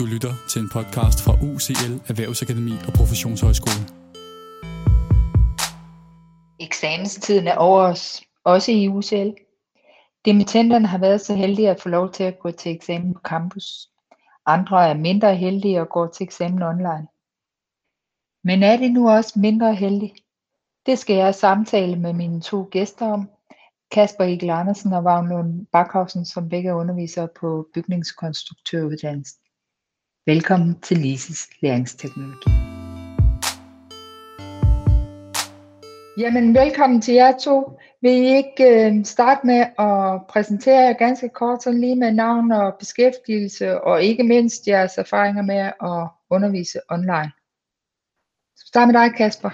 Du lytter til en podcast fra UCL Erhvervsakademi og Professionshøjskole. Eksamenstiden er over os, også i UCL. Dimittenterne har været så heldige at få lov til at gå til eksamen på campus. Andre er mindre heldige og går til eksamen online. Men er det nu også mindre heldigt? Det skal jeg samtale med mine to gæster om. Kasper Egil Andersen og Vagn Lund Bakhausen, som begge er undervisere på bygningskonstruktøruddannelsen. Velkommen til Lises læringsteknologi. Jamen, velkommen til jer to. Vil I ikke øh, starte med at præsentere jer ganske kort, sådan lige med navn og beskæftigelse, og ikke mindst jeres erfaringer med at undervise online? Start med dig, Kasper.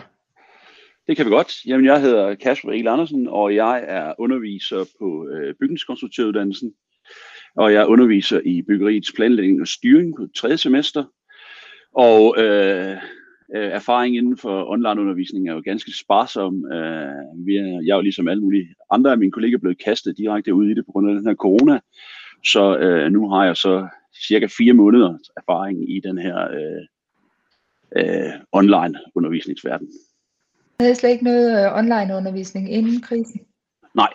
Det kan vi godt. Jamen, jeg hedder Kasper Egil Andersen, og jeg er underviser på øh, bygningskonstruktøruddannelsen og jeg underviser i byggeriets planlægning og styring på tredje semester. Og øh, øh, erfaring inden for online-undervisning er jo ganske sparsom. Øh, vi er, jeg er jo ligesom alle mulige andre af mine kolleger blevet kastet direkte ud i det på grund af den her corona. Så øh, nu har jeg så cirka fire måneder erfaring i den her øh, øh, online undervisningsverden. Der havde slet ikke noget øh, online undervisning inden krisen? Nej,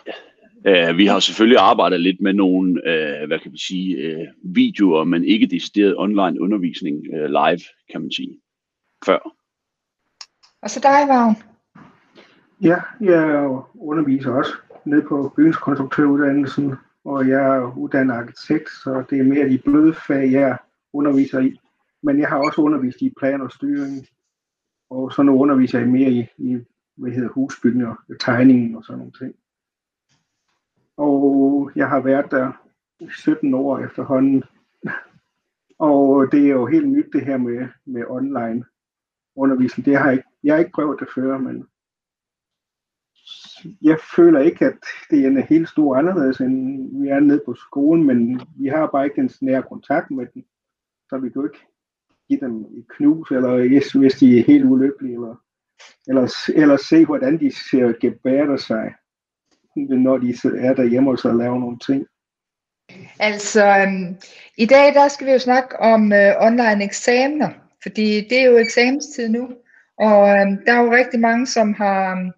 Uh, vi har selvfølgelig arbejdet lidt med nogle, uh, hvad kan vi sige, uh, videoer, men ikke decideret online undervisning uh, live, kan man sige, før. Og så dig, Vagn? Ja, jeg underviser også ned på bygningskonstruktøruddannelsen, og jeg er uddannet arkitekt, så det er mere de bløde fag, jeg underviser i. Men jeg har også undervist i plan og styring, og så nu underviser jeg mere i, i hvad hedder husbygning og tegningen og sådan nogle ting. Og jeg har været der 17 år efterhånden. Og det er jo helt nyt det her med, med online undervisning. Det har jeg, ikke, jeg har ikke prøvet det før, men jeg føler ikke, at det er en helt stor anderledes, end vi er nede på skolen, men vi har bare ikke den nære kontakt med dem. Så vi kan ikke give dem et knus, eller hvis de er helt ulykkelige, eller, eller, eller se, hvordan de ser gebærer sig når de er derhjemme og så laver nogle ting. Altså, øhm, i dag der skal vi jo snakke om øh, online eksamener, fordi det er jo eksamenstid nu, og øhm, der er jo rigtig mange, som har øhm,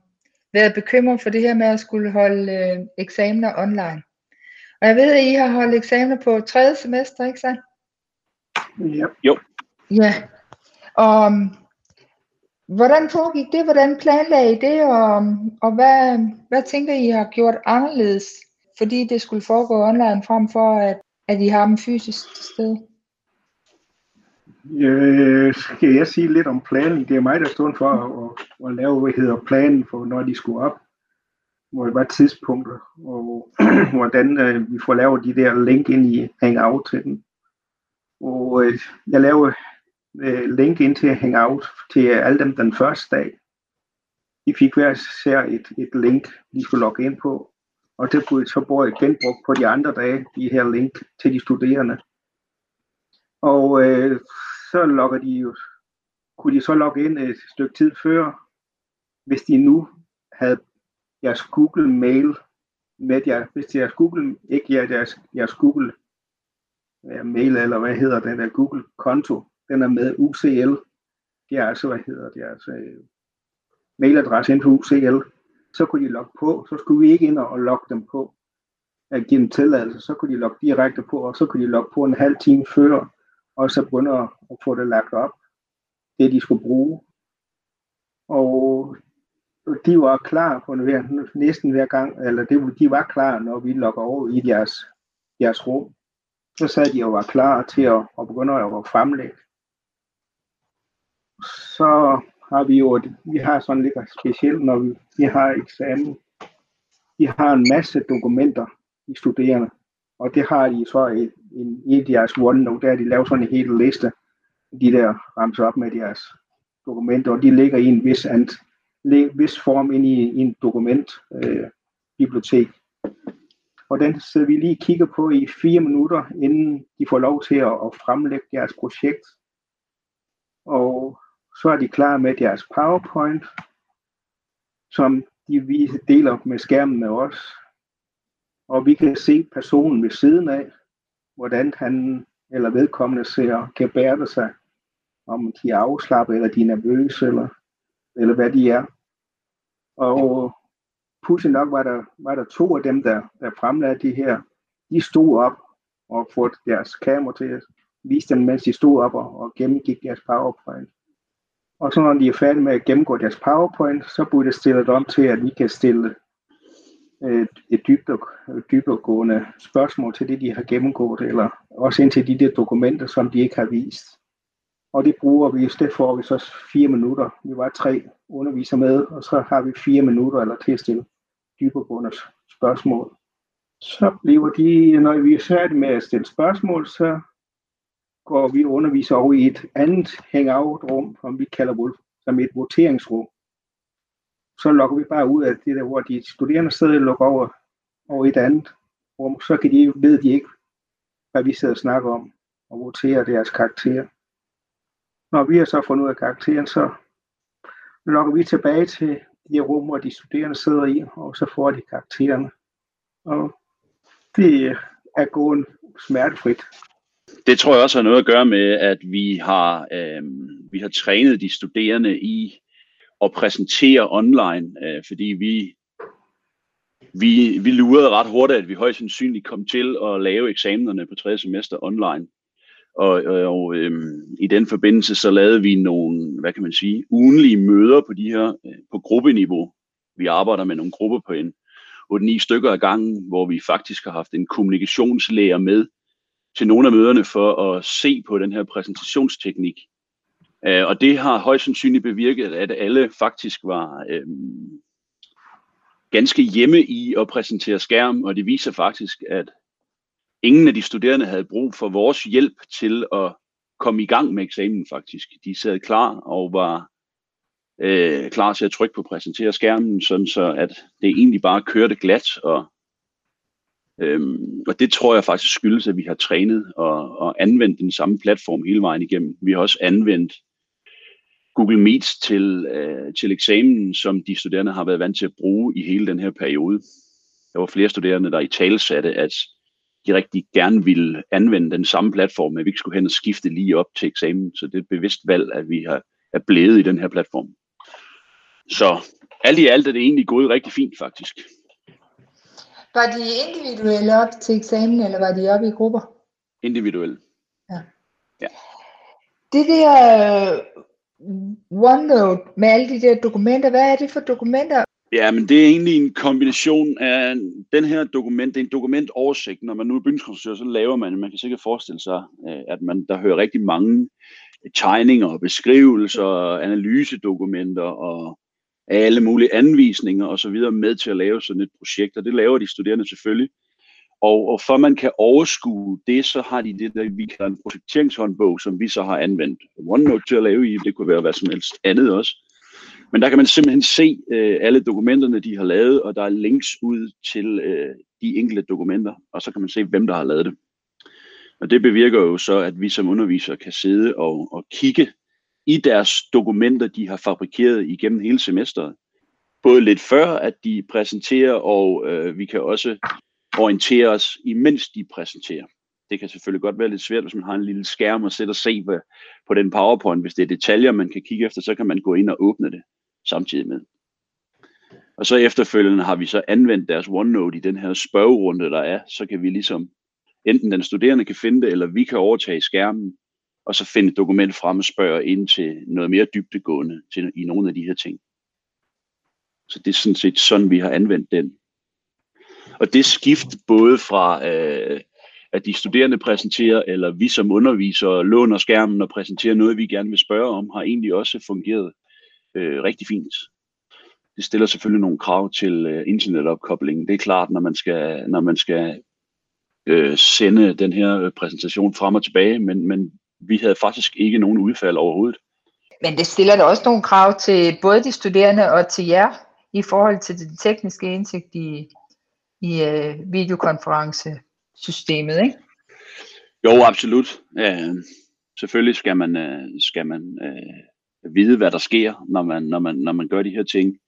været bekymret for det her med at skulle holde øh, eksamener online. Og jeg ved, at I har holdt eksamener på tredje semester, ikke sandt? Ja. Jo. Ja, og øhm, Hvordan foregik det? Hvordan planlagde I det? Og, og hvad, hvad tænker I har gjort anderledes, fordi det skulle foregå online frem for, at, at I har dem fysisk til stede? Øh, skal jeg sige lidt om planen? Det er mig, der stod for at, at, at lave, hvad hedder planen for, når de skulle op. Hvor det var tidspunkter, og hvordan øh, vi får lavet de der link ind i Hangout til den. Og øh, jeg lavede øh, link ind til Hangout til alle dem den første dag. De fik hver især et, et link, de skulle logge ind på, og det kunne så både genbrugt på de andre dage, de her link til de studerende. Og øh, så logger de jo, kunne de så logge ind et stykke tid før, hvis de nu havde jeres Google Mail med jer, hvis deres Google, ikke deres, jeres Google mail, eller hvad hedder den der Google konto, den er med UCL. Det er altså, hvad hedder det, altså øh, mailadresse ind på UCL. Så kunne de logge på, så skulle vi ikke ind og logge dem på, at give dem tilladelse, så kunne de logge direkte på, og så kunne de logge på en halv time før, og så begynde at, at få det lagt op, det de skulle bruge. Og de var klar på næsten hver gang, eller det, de var klar, når vi logger over i deres, deres rum. Så sad de og var klar til at, at begynde at fremlægge så har vi jo, vi har sådan lidt specielt, når vi, vi har eksamen. Vi har en masse dokumenter, i studerende, og det har de så i, i, i deres OneNote, der de lavet sådan en hel liste, de der ramser op med deres dokumenter, og de ligger i en vis, ant, vis form ind i, i en dokumentbibliotek. Øh, bibliotek. og den sidder vi lige kigger på i fire minutter, inden de får lov til at, at fremlægge deres projekt. Og så er de klar med deres PowerPoint, som de deler med skærmen med os. Og vi kan se personen ved siden af, hvordan han eller vedkommende ser gebærde sig, om de er afslappet, eller de er nervøse, eller, eller hvad de er. Og pudsigt nok var der, var der to af dem, der, der fremlagde de her. De stod op og fået deres kamera til at vise dem, mens de stod op og, og gennemgik deres PowerPoint. Og så når de er færdige med at gennemgå deres PowerPoint, så bliver det stillet om til, at vi kan stille øh, et, et dybde, dybdegående spørgsmål til det, de har gennemgået, eller også ind til de der dokumenter, som de ikke har vist. Og det bruger vi, det får vi så fire minutter. Vi var tre undervisere med, og så har vi fire minutter eller til at stille dybdegående spørgsmål. Så bliver de, når vi er færdige med at stille spørgsmål, så går vi underviser over i et andet hangout-rum, som vi kalder som et voteringsrum. Så lukker vi bare ud af det der, hvor de studerende sidder og lukker over, over et andet rum. Så kan de, ved de ikke, hvad vi sidder og snakker om, og voterer deres karakterer. Når vi har så fundet ud af karakteren, så lukker vi tilbage til det rum, hvor de studerende sidder i, og så får de karaktererne. Og det er gået smertefrit. Det tror jeg også har noget at gøre med, at vi har, øh, vi har trænet de studerende i at præsentere online, øh, fordi vi, vi, vi lurede ret hurtigt, at vi højst sandsynligt kom til at lave eksamenerne på tredje semester online. Og, og, og øhm, i den forbindelse så lavede vi nogle, hvad kan man sige, ugenlige møder på de her, øh, på gruppeniveau. Vi arbejder med nogle grupper på en 8-9 stykker ad gangen, hvor vi faktisk har haft en kommunikationslærer med til nogle af møderne for at se på den her præsentationsteknik. Øh, og det har højst sandsynligt bevirket, at alle faktisk var øh, ganske hjemme i at præsentere skærm, og det viser faktisk, at ingen af de studerende havde brug for vores hjælp til at komme i gang med eksamen faktisk. De sad klar og var øh, klar til at trykke på præsentere skærmen, sådan så at det egentlig bare kørte glat. Og, øhm, og det tror jeg faktisk skyldes, at vi har trænet og, og anvendt den samme platform hele vejen igennem. Vi har også anvendt Google Meets til, øh, til eksamen, som de studerende har været vant til at bruge i hele den her periode. Der var flere studerende, der i tale satte, at de rigtig gerne ville anvende den samme platform, men vi ikke skulle hen og skifte lige op til eksamen. Så det er et bevidst valg, at vi har, er blevet i den her platform. Så alt i alt er det egentlig gået rigtig fint faktisk. Var de individuelle op til eksamen, eller var de oppe i grupper? Individuelle. Ja. ja. Det der OneNote med alle de der dokumenter, hvad er det for dokumenter? Ja, men det er egentlig en kombination af den her dokument, det er en dokumentoversigt. Når man nu er bygningskonstruktør, så laver man, man kan sikkert forestille sig, øh, at man der hører rigtig mange tegninger og beskrivelser, analysedokumenter og alle mulige anvisninger og så videre med til at lave sådan et projekt, og det laver de studerende selvfølgelig. Og, og for man kan overskue det, så har de det, der vi kalder en projekteringshåndbog, som vi så har anvendt OneNote til at lave i. Det kunne være hvad som helst andet også. Men der kan man simpelthen se øh, alle dokumenterne, de har lavet, og der er links ud til øh, de enkelte dokumenter, og så kan man se, hvem der har lavet det. Og det bevirker jo så, at vi som undervisere kan sidde og, og kigge i deres dokumenter, de har fabrikeret igennem hele semesteret. Både lidt før, at de præsenterer, og øh, vi kan også orientere os, imens de præsenterer. Det kan selvfølgelig godt være lidt svært, hvis man har en lille skærm og sætter og se hvad, på den PowerPoint. Hvis det er detaljer, man kan kigge efter, så kan man gå ind og åbne det samtidig med. Og så efterfølgende har vi så anvendt deres OneNote i den her spørgerunde, der er. Så kan vi ligesom, enten den studerende kan finde det, eller vi kan overtage skærmen, og så finde et dokument frem og spørge ind til noget mere dybdegående til, i nogle af de her ting. Så det er sådan set sådan, vi har anvendt den. Og det skift både fra, øh, at de studerende præsenterer, eller vi som undervisere låner skærmen og præsenterer noget, vi gerne vil spørge om, har egentlig også fungeret øh, rigtig fint. Det stiller selvfølgelig nogle krav til øh, internetopkoblingen. Det er klart, når man skal, når man skal øh, sende den her øh, præsentation frem og tilbage, men, men vi havde faktisk ikke nogen udfald overhovedet. Men det stiller da også nogle krav til både de studerende og til jer i forhold til det tekniske indsigt i, i øh, videokonferencesystemet, ikke? Jo, absolut. Ja, selvfølgelig skal man, øh, skal man øh, vide, hvad der sker, når man, når, man, når man gør de her ting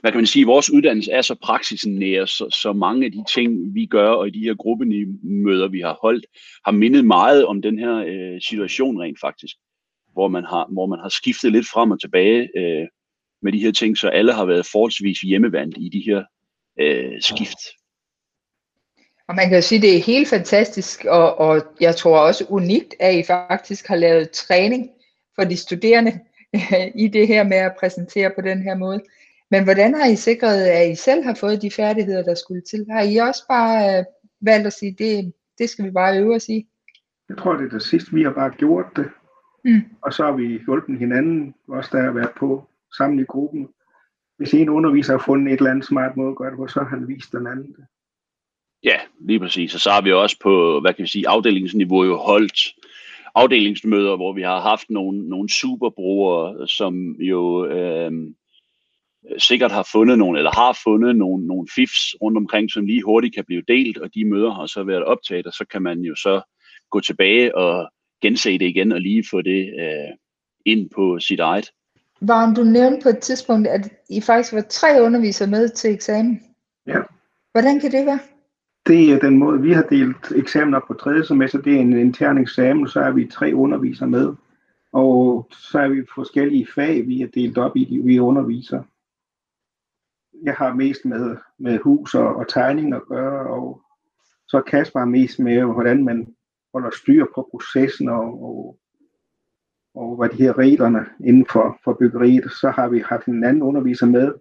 hvad kan man sige, vores uddannelse er så praksisnær, så, så mange af de ting, vi gør, og i de her gruppemøder, vi har holdt, har mindet meget om den her øh, situation rent faktisk, hvor man, har, hvor man har skiftet lidt frem og tilbage øh, med de her ting, så alle har været forholdsvis hjemmevandt i de her øh, skift. Og man kan jo sige, at det er helt fantastisk, og, og jeg tror også unikt, at I faktisk har lavet træning for de studerende i det her med at præsentere på den her måde. Men hvordan har I sikret, at I selv har fået de færdigheder, der skulle til? Har I også bare øh, valgt at sige, det, det skal vi bare øve os i? Jeg tror, det er det sidste, vi har bare gjort det. Mm. Og så har vi hjulpet hinanden, også der har været på sammen i gruppen. Hvis en underviser har fundet et eller andet smart måde at gøre det på, så har han vist den anden det. Ja, lige præcis. Og så har vi også på, hvad kan vi sige, afdelingsniveau jo holdt afdelingsmøder, hvor vi har haft nogle, nogle superbrugere, som jo øh, sikkert har fundet nogle, eller har fundet nogle, nogle fifs rundt omkring, som lige hurtigt kan blive delt, og de møder har så været optaget, og så kan man jo så gå tilbage og gense det igen, og lige få det øh, ind på sit eget. Vagn, du nævnte på et tidspunkt, at I faktisk var tre undervisere med til eksamen. Ja. Hvordan kan det være? Det er den måde, vi har delt eksamener på tredje semester. Det er en intern eksamen, så er vi tre undervisere med. Og så er vi forskellige fag, vi har delt op i, de vi underviser. Jeg har mest med, med hus og, og tegning at gøre, og så Kasper har mest med, hvordan man holder styr på processen og, og, og hvad de her reglerne inden for, for byggeriet. Så har vi haft en anden underviser med,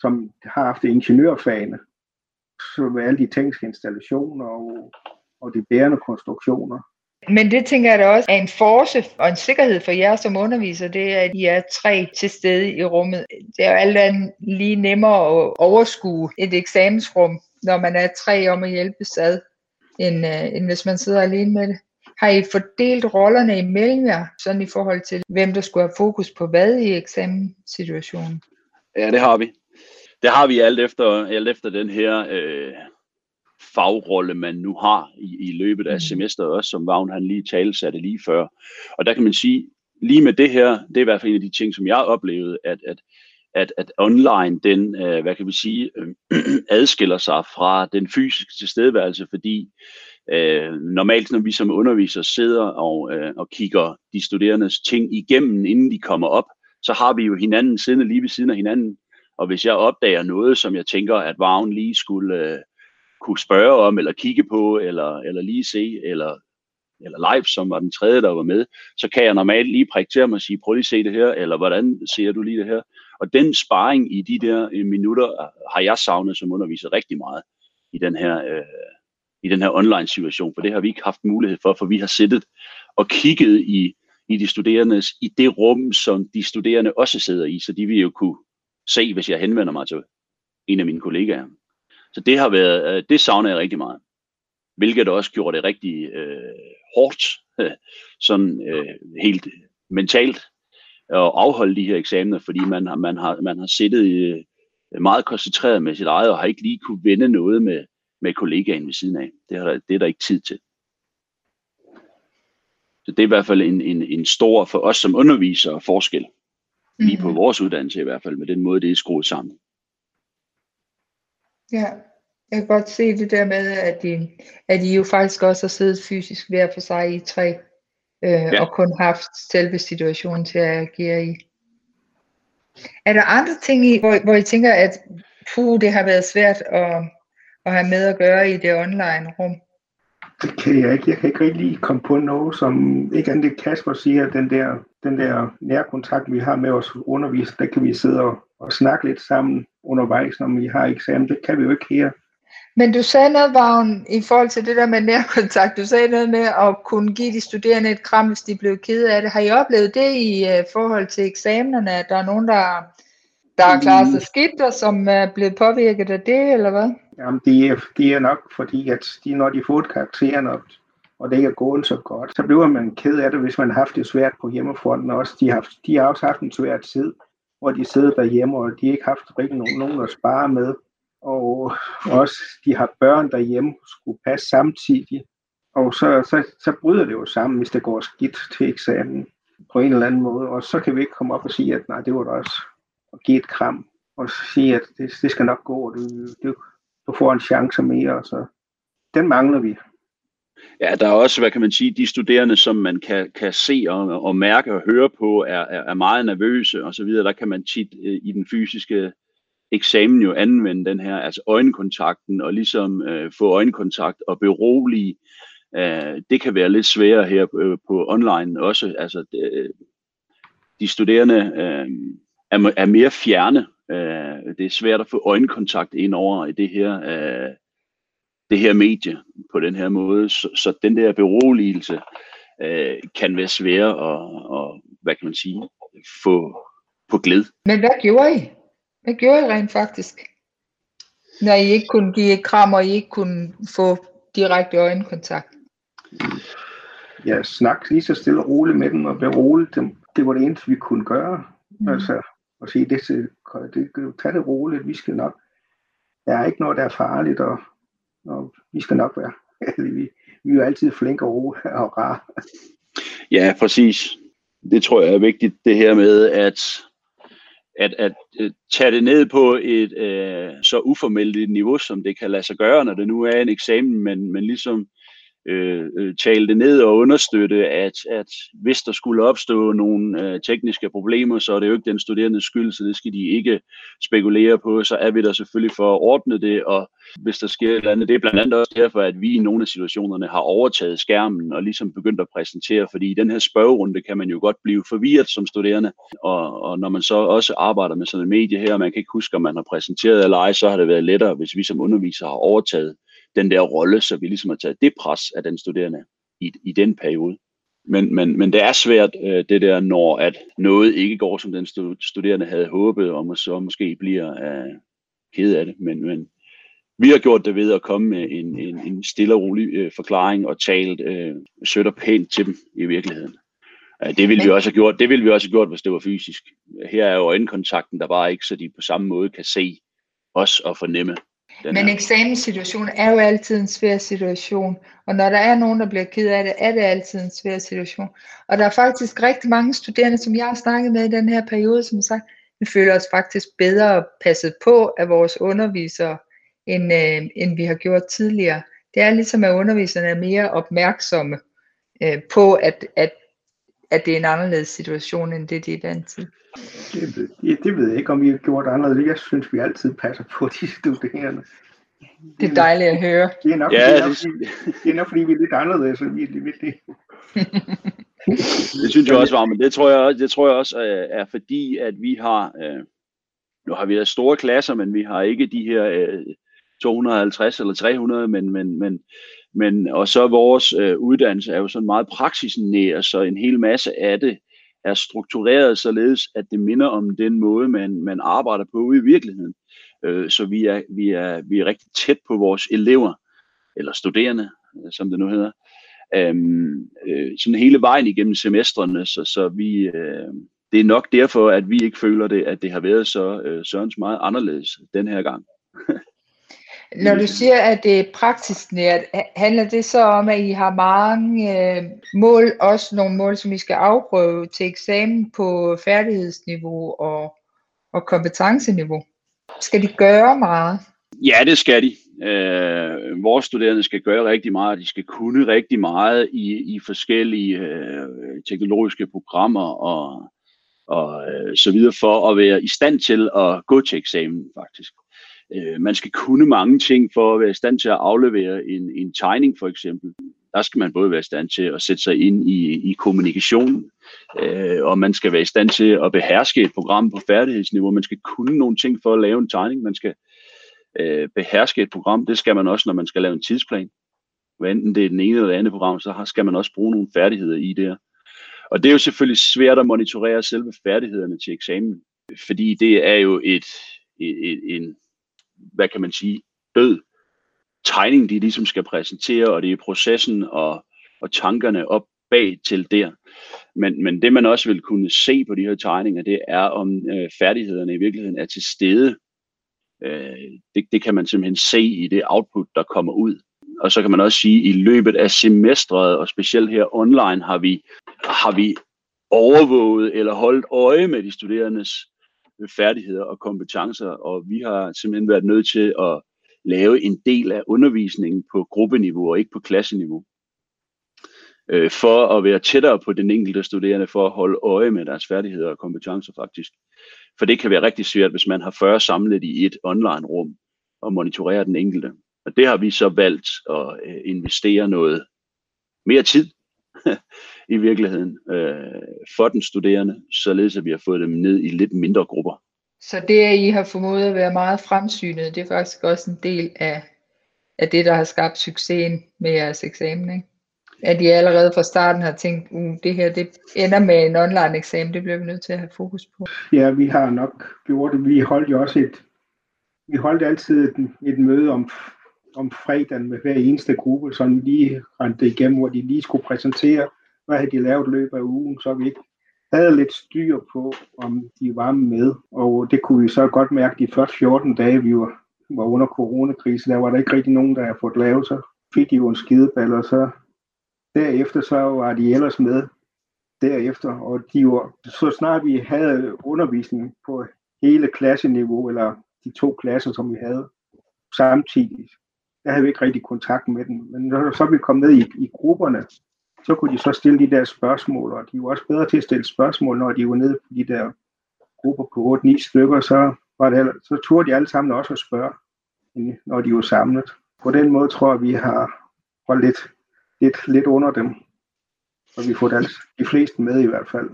som har haft ingeniørfagene, med alle de tekniske installationer og, og de bærende konstruktioner. Men det tænker jeg da også er en force og en sikkerhed for jer som underviser, det er, at I er tre til stede i rummet. Det er jo alt andet lige nemmere at overskue et eksamensrum, når man er tre om at hjælpe ad, end, øh, end hvis man sidder alene med det. Har I fordelt rollerne imellem jer, sådan i forhold til, hvem der skulle have fokus på hvad i eksamenssituationen? Ja, det har vi det har vi alt efter, alt efter den her øh, fagrolle, man nu har i, i løbet af mm. semesteret, også som Vagn han lige talte satte lige før. Og der kan man sige, lige med det her, det er i hvert fald en af de ting, som jeg oplevede, at, at, at, at online, den, øh, hvad kan vi sige, øh, adskiller sig fra den fysiske tilstedeværelse, fordi øh, normalt, når vi som undervisere sidder og, øh, og kigger de studerendes ting igennem, inden de kommer op, så har vi jo hinanden siddende lige ved siden af hinanden, og hvis jeg opdager noget, som jeg tænker, at Vagn lige skulle øh, kunne spørge om, eller kigge på, eller, eller lige se, eller, eller live, som var den tredje, der var med, så kan jeg normalt lige prikke til ham og sige, prøv lige at se det her, eller hvordan ser du lige det her? Og den sparring i de der øh, minutter øh, har jeg savnet som underviser rigtig meget i den her, øh, i den her online situation, for det har vi ikke haft mulighed for, for vi har siddet og kigget i, i de studerendes, i det rum, som de studerende også sidder i, så de vil jo kunne se, hvis jeg henvender mig til en af mine kollegaer. Så det har været, øh, det savner jeg rigtig meget. Hvilket også gjorde det rigtig øh, hårdt, sådan øh, helt mentalt, at afholde de her eksamener, fordi man har, man har, man har siddet øh, meget koncentreret med sit eget, og har ikke lige kunne vende noget med, med kollegaen ved siden af. Det, har, det er der ikke tid til. Så det er i hvert fald en, en, en stor, for os som undervisere, forskel lige på mm. vores uddannelse i hvert fald, med den måde, det er skruet sammen. Ja, jeg kan godt se det der med, at I, at I jo faktisk også har siddet fysisk hver for sig i tre, øh, ja. og kun haft selve situationen til at agere i. Er der andre ting, i, hvor, hvor I tænker, at puh, det har været svært at, at have med at gøre i det online rum? Det kan jeg ikke. Jeg kan ikke rigtig lige komme på noget, som ikke andet det Kasper siger, den der, den der nærkontakt, vi har med os undervisere, der kan vi sidde og, og snakke lidt sammen undervejs, når vi har eksamen. Det kan vi jo ikke her. Men du sagde noget, Vagn, i forhold til det der med nærkontakt. Du sagde noget med at kunne give de studerende et kram, hvis de blev kede af det. Har I oplevet det i uh, forhold til eksamenerne, at der er nogen, der, der har klaret sig skidt, og som er blevet påvirket af det, eller hvad? Jamen, det er, det er nok fordi, at de, når de får et karakteren, og, og det ikke er gået så godt, så bliver man ked af det, hvis man har haft det svært på hjemmefronten også. De har, de har også haft en svær tid, hvor de sidder derhjemme, og de ikke haft rigtig nogen, nogen at spare med. Og også, de har børn derhjemme, skulle passe samtidig. Og så, så, så bryder det jo sammen, hvis det går skidt til eksamen på en eller anden måde. Og så kan vi ikke komme op og sige, at nej, det var da også at give et kram. og sige, at det, det skal nok gå, og du, du, du får en chance mere, så den mangler vi. Ja, der er også, hvad kan man sige, de studerende, som man kan, kan se og, og mærke og høre på, er, er, er meget nervøse og så videre. Der kan man tit øh, i den fysiske eksamen jo anvende den her, altså øjenkontakten, og ligesom øh, få øjenkontakt og berolige. Øh, det kan være lidt sværere her på, på online også. Altså, det, øh, de studerende øh, er, er mere fjerne. Øh, det er svært at få øjenkontakt ind over i det her, øh, det her medie på den her måde. Så, så den der beroligelse øh, kan være svær at, og, hvad kan man sige, få på glæde. Men hvad gjorde I? Hvad gjorde I rent faktisk? Når I ikke kunne give et kram, og I ikke kunne få direkte øjenkontakt? Ja, snak lige så stille og roligt med dem og berolige dem. Det var det eneste, vi kunne gøre. Mm. Altså, at sige, det, det, det, tag det roligt, vi skal nok. Der er ikke noget, der er farligt, og, og vi skal nok være. vi, vi er jo altid flinke og rolige og rare. Ja, præcis. Det tror jeg er vigtigt, det her med, at at, at, øh, tage det ned på et øh, så uformelt niveau, som det kan lade sig gøre, når det nu er en eksamen, men, men ligesom Øh, øh, tale det ned og understøtte, at, at hvis der skulle opstå nogle øh, tekniske problemer, så er det jo ikke den studerendes skyld, så det skal de ikke spekulere på. Så er vi der selvfølgelig for at ordne det, og hvis der sker et eller andet, det er blandt andet også derfor, at vi i nogle af situationerne har overtaget skærmen og ligesom begyndt at præsentere, fordi i den her spørgerunde kan man jo godt blive forvirret som studerende, og, og når man så også arbejder med sådan en medie her, og man kan ikke huske, om man har præsenteret eller ej, så har det været lettere, hvis vi som undervisere har overtaget den der rolle, så vi ligesom har taget det pres af den studerende i, i den periode. Men, men, men det er svært, øh, det der, når at noget ikke går, som den studerende havde håbet, og så måske bliver øh, ked af det. Men, men vi har gjort det ved at komme med en, en, en stille og rolig øh, forklaring og talt øh, sødt og pænt til dem i virkeligheden. Øh, det ville vi også have gjort, det ville vi også have gjort, hvis det var fysisk. Her er jo øjenkontakten, der bare ikke, så de på samme måde kan se os og fornemme, den Men eksamenssituationen er jo altid en svær situation, og når der er nogen, der bliver ked af det, er det altid en svær situation. Og der er faktisk rigtig mange studerende, som jeg har snakket med i den her periode, som har sagt, vi føler os faktisk bedre passet på af vores undervisere, end, øh, end vi har gjort tidligere. Det er ligesom, at underviserne er mere opmærksomme øh, på, at, at, at det er en anderledes situation, end det de er vant til. Det, det, det ved jeg ikke, om vi har gjort anderledes. Jeg synes, vi altid passer på de studerende. Det er dejligt at høre. Det er nok, ja, det er nok, fordi, det er nok fordi, vi er lidt anderledes, så vi er lidt det. det synes jeg også var, men det tror jeg, det tror jeg også øh, er fordi, at vi har, øh, nu har vi store klasser, men vi har ikke de her øh, 250 eller 300, men, men, men, men og så vores øh, uddannelse er jo sådan meget praksisnær, så en hel masse af det er struktureret således, at det minder om den måde, man, man arbejder på ude i virkeligheden. Øh, så vi er, vi, er, vi er rigtig tæt på vores elever, eller studerende, øh, som det nu hedder, øhm, øh, sådan hele vejen igennem semestrene, så, så vi, øh, det er nok derfor, at vi ikke føler det, at det har været så øh, sørens meget anderledes den her gang. Når du siger, at det er praktisk nært, handler det så om, at I har mange øh, mål, også nogle mål, som I skal afprøve til eksamen på færdighedsniveau og, og kompetenceniveau? Skal de gøre meget? Ja, det skal de. Øh, vores studerende skal gøre rigtig meget. De skal kunne rigtig meget i, i forskellige øh, teknologiske programmer og, og øh, så videre for at være i stand til at gå til eksamen faktisk. Øh, man skal kunne mange ting for at være i stand til at aflevere en, en tegning for eksempel. Der skal man både være i stand til at sætte sig ind i, i kommunikation, øh, og man skal være i stand til at beherske et program på færdighedsniveau. Man skal kunne nogle ting for at lave en tegning. Man skal øh, beherske et program. Det skal man også, når man skal lave en tidsplan. Hvad enten det er den ene eller det andet program, så skal man også bruge nogle færdigheder i det her. Og det er jo selvfølgelig svært at monitorere selve færdighederne til eksamen, fordi det er jo et, et, et, en, hvad kan man sige, død tegning, de ligesom skal præsentere, og det er processen og, og tankerne op bag til der. Men, men det man også vil kunne se på de her tegninger, det er om øh, færdighederne i virkeligheden er til stede. Øh, det, det kan man simpelthen se i det output, der kommer ud. Og så kan man også sige, at i løbet af semestret, og specielt her online, har vi, har vi overvåget eller holdt øje med de studerendes færdigheder og kompetencer, og vi har simpelthen været nødt til at lave en del af undervisningen på gruppeniveau og ikke på klasseniveau. Øh, for at være tættere på den enkelte studerende, for at holde øje med deres færdigheder og kompetencer faktisk. For det kan være rigtig svært, hvis man har 40 samlet i et online-rum og monitorere den enkelte. Og det har vi så valgt at øh, investere noget mere tid i virkeligheden øh, for den studerende, således at vi har fået dem ned i lidt mindre grupper. Så det, at I har formået at være meget fremsynet, det er faktisk også en del af, af det, der har skabt succesen med jeres eksamen, ikke? At I allerede fra starten har tænkt, uh, det her det ender med en online eksamen, det bliver vi nødt til at have fokus på. Ja, vi har nok gjort det. Vi holdt jo også et, vi holdt altid et, et møde om, om fredagen med hver eneste gruppe, så lige rendte igennem, hvor de lige skulle præsentere, hvad havde de lavet løbet af ugen, så vi ikke havde lidt styr på, om de var med. Og det kunne vi så godt mærke de første 14 dage, vi var, var under coronakrisen. Der var der ikke rigtig nogen, der havde fået lavet, så fik de jo en skideball, og så derefter så var de ellers med derefter, og de var, så snart vi havde undervisning på hele klasseniveau, eller de to klasser, som vi havde samtidig, der havde vi ikke rigtig kontakt med dem. Men når så vi kom ned i, i grupperne, så kunne de så stille de der spørgsmål, og de var også bedre til at stille spørgsmål, når de var nede på de der grupper på 8-9 stykker, så, var det, så turde de alle sammen også at spørge, når de var samlet. På den måde tror jeg, vi har holdt lidt, lidt, lidt under dem, og vi får det de fleste med i hvert fald.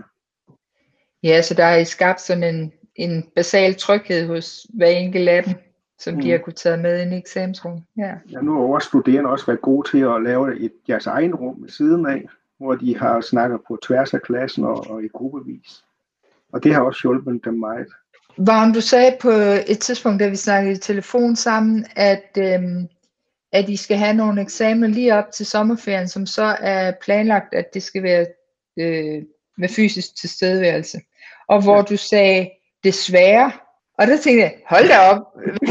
Ja, så der er skabt sådan en, en basal tryghed hos hver enkelt af dem, som mm. de har kunne tage med ind i eksamensrum. Ja. ja, nu har vores studerende også været gode til at lave et, deres egen rum ved siden af, hvor de har snakket på tværs af klassen og, og i gruppevis. Og det har også hjulpet dem meget. Vagn, du sagde på et tidspunkt, da vi snakkede i telefon sammen, at, øhm, at I skal have nogle eksamener lige op til sommerferien, som så er planlagt, at det skal være øh, med fysisk tilstedeværelse. Og hvor ja. du sagde, desværre, og der tænkte jeg, hold da op,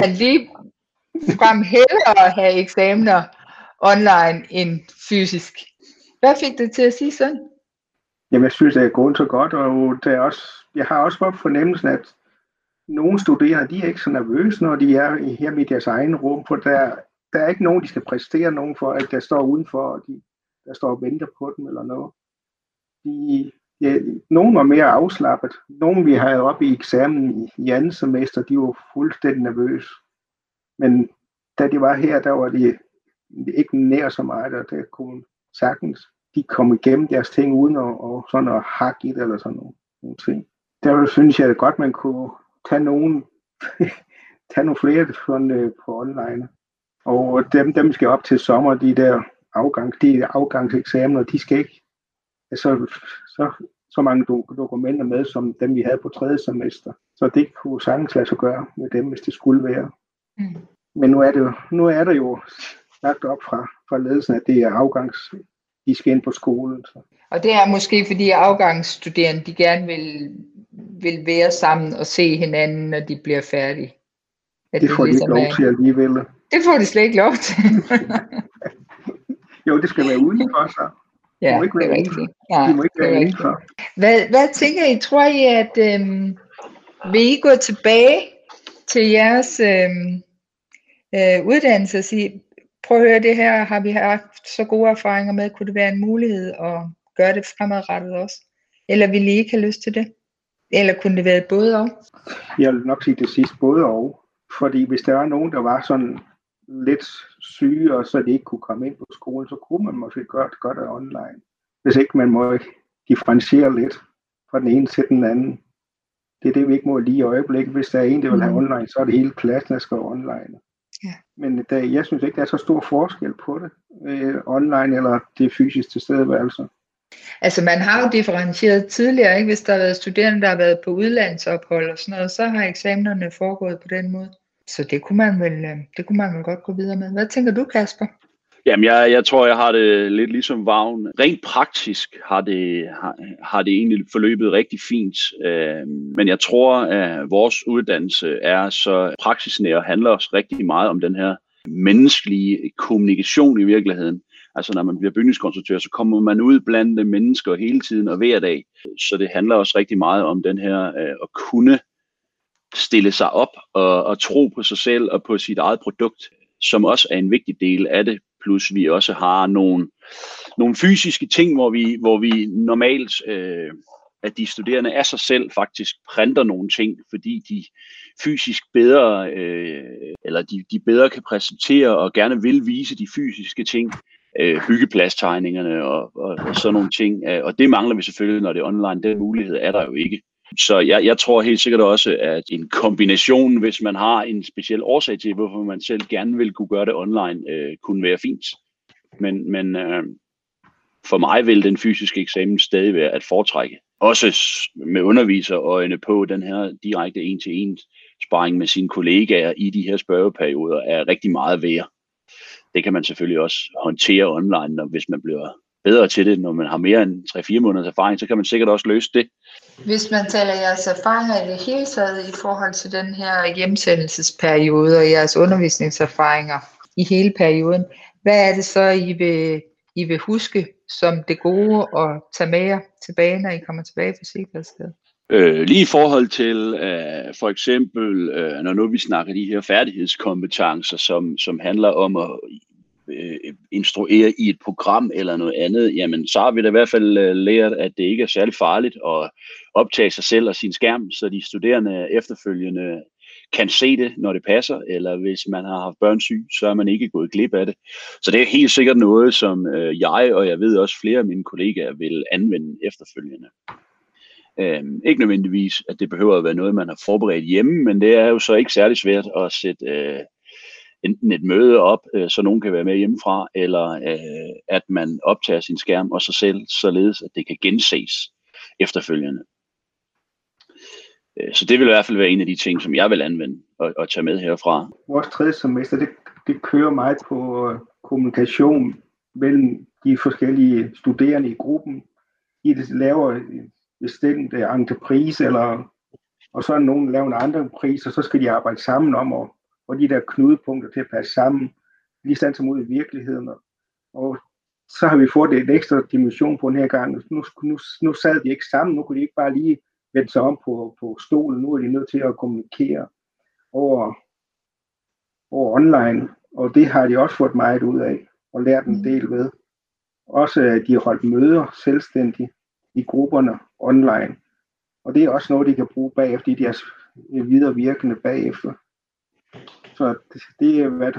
han lige frem hellere have eksamener online end fysisk. Hvad fik du til at sige sådan? Jamen, jeg synes, det er gået så godt, og det er også, jeg har også fået fornemmelsen, at nogle studerende, de er ikke så nervøse, når de er her i deres egen rum, for der, der er ikke nogen, de skal præstere nogen for, at der står udenfor, og de, der står og venter på dem eller noget. De, ja, nogen var mere afslappet. Nogen, vi havde op i eksamen i, i andet semester, de var fuldstændig nervøse. Men da de var her, der var de ikke nær så meget, og det kunne sagtens, de kom igennem deres ting uden at, og sådan at hakke i det eller sådan nogle, nogle ting. Der synes jeg at godt, man kunne tage nogen, tage nogle flere sådan, øh, på online. Og dem, dem skal op til sommer, de der afgang, de afgangseksamener, de skal ikke, altså, så, så mange do- dokumenter med, som dem vi havde på tredje semester. Så det kunne sagtens lade sig gøre med dem, hvis det skulle være. Mm. Men nu er, det jo, nu er der jo lagt op fra, fra ledelsen, at det er afgangs, de skal ind på skolen. Så. Og det er måske fordi afgangsstuderende, de gerne vil, vil være sammen og se hinanden, når de bliver færdige. At det får det ligesom de ikke lov til alligevel. Det får de slet ikke lov til. jo, det skal være udenfor så. Ja, må ikke det er rigtigt. Ja, må ikke være indenfor. Hvad, hvad tænker I? Tror I, at øhm, vil I gå tilbage til jeres øhm, øh, uddannelse og sige, prøv at høre det her, har vi haft så gode erfaringer med, kunne det være en mulighed at gøre det fremadrettet også? Eller vil I ikke have lyst til det? Eller kunne det være både og? Jeg vil nok sige det sidste både og. Fordi hvis der var nogen, der var sådan lidt syge, og så de ikke kunne komme ind på skolen, så kunne man måske godt gøre det online. Hvis ikke man må differentiere lidt fra den ene til den anden. Det er det, vi ikke må lige i øjeblikket. Hvis der er en, der vil have mm. online, så er det hele klassen, der skal online. Ja. Men der, jeg synes ikke, der er så stor forskel på det, øh, online eller det fysisk tilstedeværelse. Altså man har jo differentieret tidligere, ikke? hvis der har været studerende, der har været på udlandsophold og sådan noget, så har eksamenerne foregået på den måde. Så det kunne man vel, øh, det kunne man vel godt gå videre med. Hvad tænker du, Kasper? Jamen, jeg, jeg tror, jeg har det lidt ligesom Vagn. Rent praktisk har det, har, har det egentlig forløbet rigtig fint. Øh, men jeg tror, at vores uddannelse er så praksisnær og handler også rigtig meget om den her menneskelige kommunikation i virkeligheden. Altså når man bliver bygningskonstruktør, så kommer man ud blandt mennesker hele tiden og hver dag. Så det handler også rigtig meget om den her øh, at kunne stille sig op og, og tro på sig selv og på sit eget produkt, som også er en vigtig del af det. Plus vi også har nogle, nogle fysiske ting, hvor vi, hvor vi normalt, øh, at de studerende af sig selv faktisk printer nogle ting, fordi de fysisk bedre, øh, eller de, de bedre kan præsentere og gerne vil vise de fysiske ting, øh, byggepladstegningerne og, og, og sådan nogle ting. Øh, og det mangler vi selvfølgelig, når det er online. Den mulighed er der jo ikke. Så jeg, jeg tror helt sikkert også, at en kombination, hvis man har en speciel årsag til, hvorfor man selv gerne vil kunne gøre det online, øh, kunne være fint. Men, men øh, for mig vil den fysiske eksamen stadig være at foretrække. Også med underviserøjne på den her direkte en-til-en sparring med sine kollegaer i de her spørgeperioder er rigtig meget værd. Det kan man selvfølgelig også håndtere online, når, hvis man bliver bedre til det, når man har mere end 3-4 måneders erfaring, så kan man sikkert også løse det. Hvis man taler jeres erfaringer i det hele taget i forhold til den her hjemsendelsesperiode og jeres undervisningserfaringer i hele perioden, hvad er det så, I vil, I vil huske som det gode at tage med jer tilbage, når I kommer tilbage på Sikkerhedsgade? Øh, lige i forhold til øh, for eksempel, øh, når nu vi snakker de her færdighedskompetencer, som, som handler om at øh, instruere i et program eller noget andet, jamen så har vi da i hvert fald øh, lært, at det ikke er særlig farligt at optage sig selv og sin skærm, så de studerende efterfølgende kan se det, når det passer, eller hvis man har haft børn syg, så er man ikke gået glip af det. Så det er helt sikkert noget, som øh, jeg og jeg ved også flere af mine kollegaer vil anvende efterfølgende. Øhm, ikke nødvendigvis, at det behøver at være noget, man har forberedt hjemme, men det er jo så ikke særlig svært at sætte øh, enten et møde op, øh, så nogen kan være med hjemmefra, eller øh, at man optager sin skærm og sig selv, således at det kan genses efterfølgende. Øh, så det vil i hvert fald være en af de ting, som jeg vil anvende og, og tage med herfra. Vores tredje semester, det, det kører meget på øh, kommunikation mellem de forskellige studerende i gruppen. I det laver bestemt øh, entreprise, eller, og så er nogen, der laver en andre pris, og så skal de arbejde sammen om at få de der knudepunkter til at passe sammen, lige stand som ud i virkeligheden. Og så har vi fået et ekstra dimension på den her gang. Nu, nu, nu sad de ikke sammen, nu kunne de ikke bare lige vende sig om på, på stolen, nu er de nødt til at kommunikere over, over online, og det har de også fået meget ud af, og lært en del ved. Også at de har holdt møder selvstændigt i grupperne online. Og det er også noget, de kan bruge bagefter i deres videre virkende bagefter. Så det, det, er været,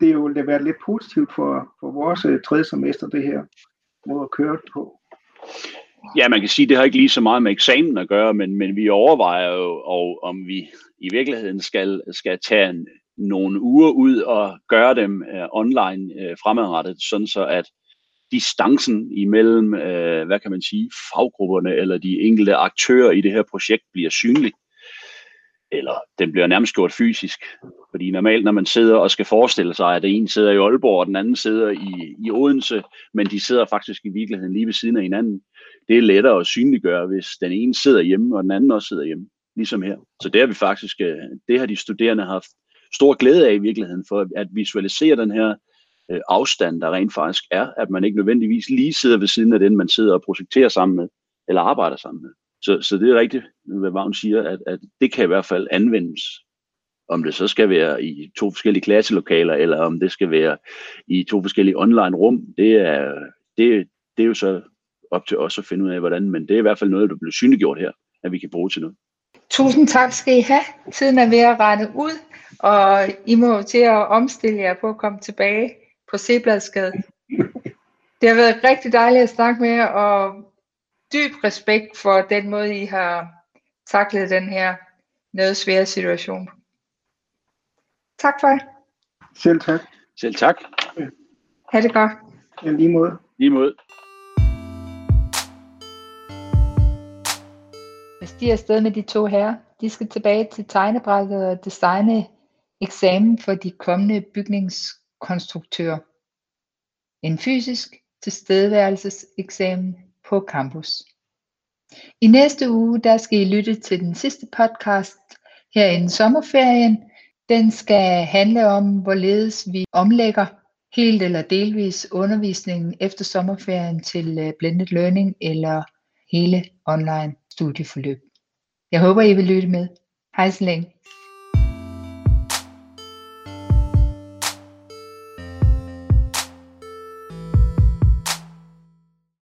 det er jo det har været lidt positivt for, for vores øh, tredje semester, det her måde at køre på. Ja, man kan sige, at det har ikke lige så meget med eksamen at gøre, men, men vi overvejer jo, og, om vi i virkeligheden skal, skal tage en, nogle uger ud og gøre dem uh, online uh, fremadrettet, sådan så at distancen imellem, uh, hvad kan man sige, faggrupperne eller de enkelte aktører i det her projekt bliver synlig. Eller den bliver nærmest gjort fysisk. Fordi normalt, når man sidder og skal forestille sig, at en sidder i Aalborg, og den anden sidder i, i Odense, men de sidder faktisk i virkeligheden lige ved siden af hinanden, det er lettere at synliggøre, hvis den ene sidder hjemme, og den anden også sidder hjemme, ligesom her. Så det har vi faktisk, øh, det har de studerende haft stor glæde af i virkeligheden, for at visualisere den her øh, afstand, der rent faktisk er, at man ikke nødvendigvis lige sidder ved siden af den, man sidder og projekterer sammen med, eller arbejder sammen med. Så, så det er rigtigt, hvad Vagn siger, at, at det kan i hvert fald anvendes. Om det så skal være i to forskellige klasselokaler, eller om det skal være i to forskellige online rum, det er, det, det er jo så op til os at finde ud af, hvordan, men det er i hvert fald noget, der bliver synliggjort her, at vi kan bruge til noget. Tusind tak skal I have. Tiden er ved at rette ud, og I må til at omstille jer på at komme tilbage på Sebladsgade. Det har været rigtig dejligt at snakke med jer, og dyb respekt for den måde, I har taklet den her noget svære situation. Tak for. Selv tak. Selv tak. Ha' det godt. Ja, lige måde. Lige måde. Jeg stiger afsted med de to herrer. De skal tilbage til tegnebrættet og designe eksamen for de kommende bygningskonstruktører. En fysisk tilstedeværelseseksamen på campus. I næste uge der skal I lytte til den sidste podcast her inden sommerferien. Den skal handle om, hvorledes vi omlægger helt eller delvis undervisningen efter sommerferien til øh, blended learning eller hele online studieforløb. Jeg håber, I vil lytte med. Hej så længe.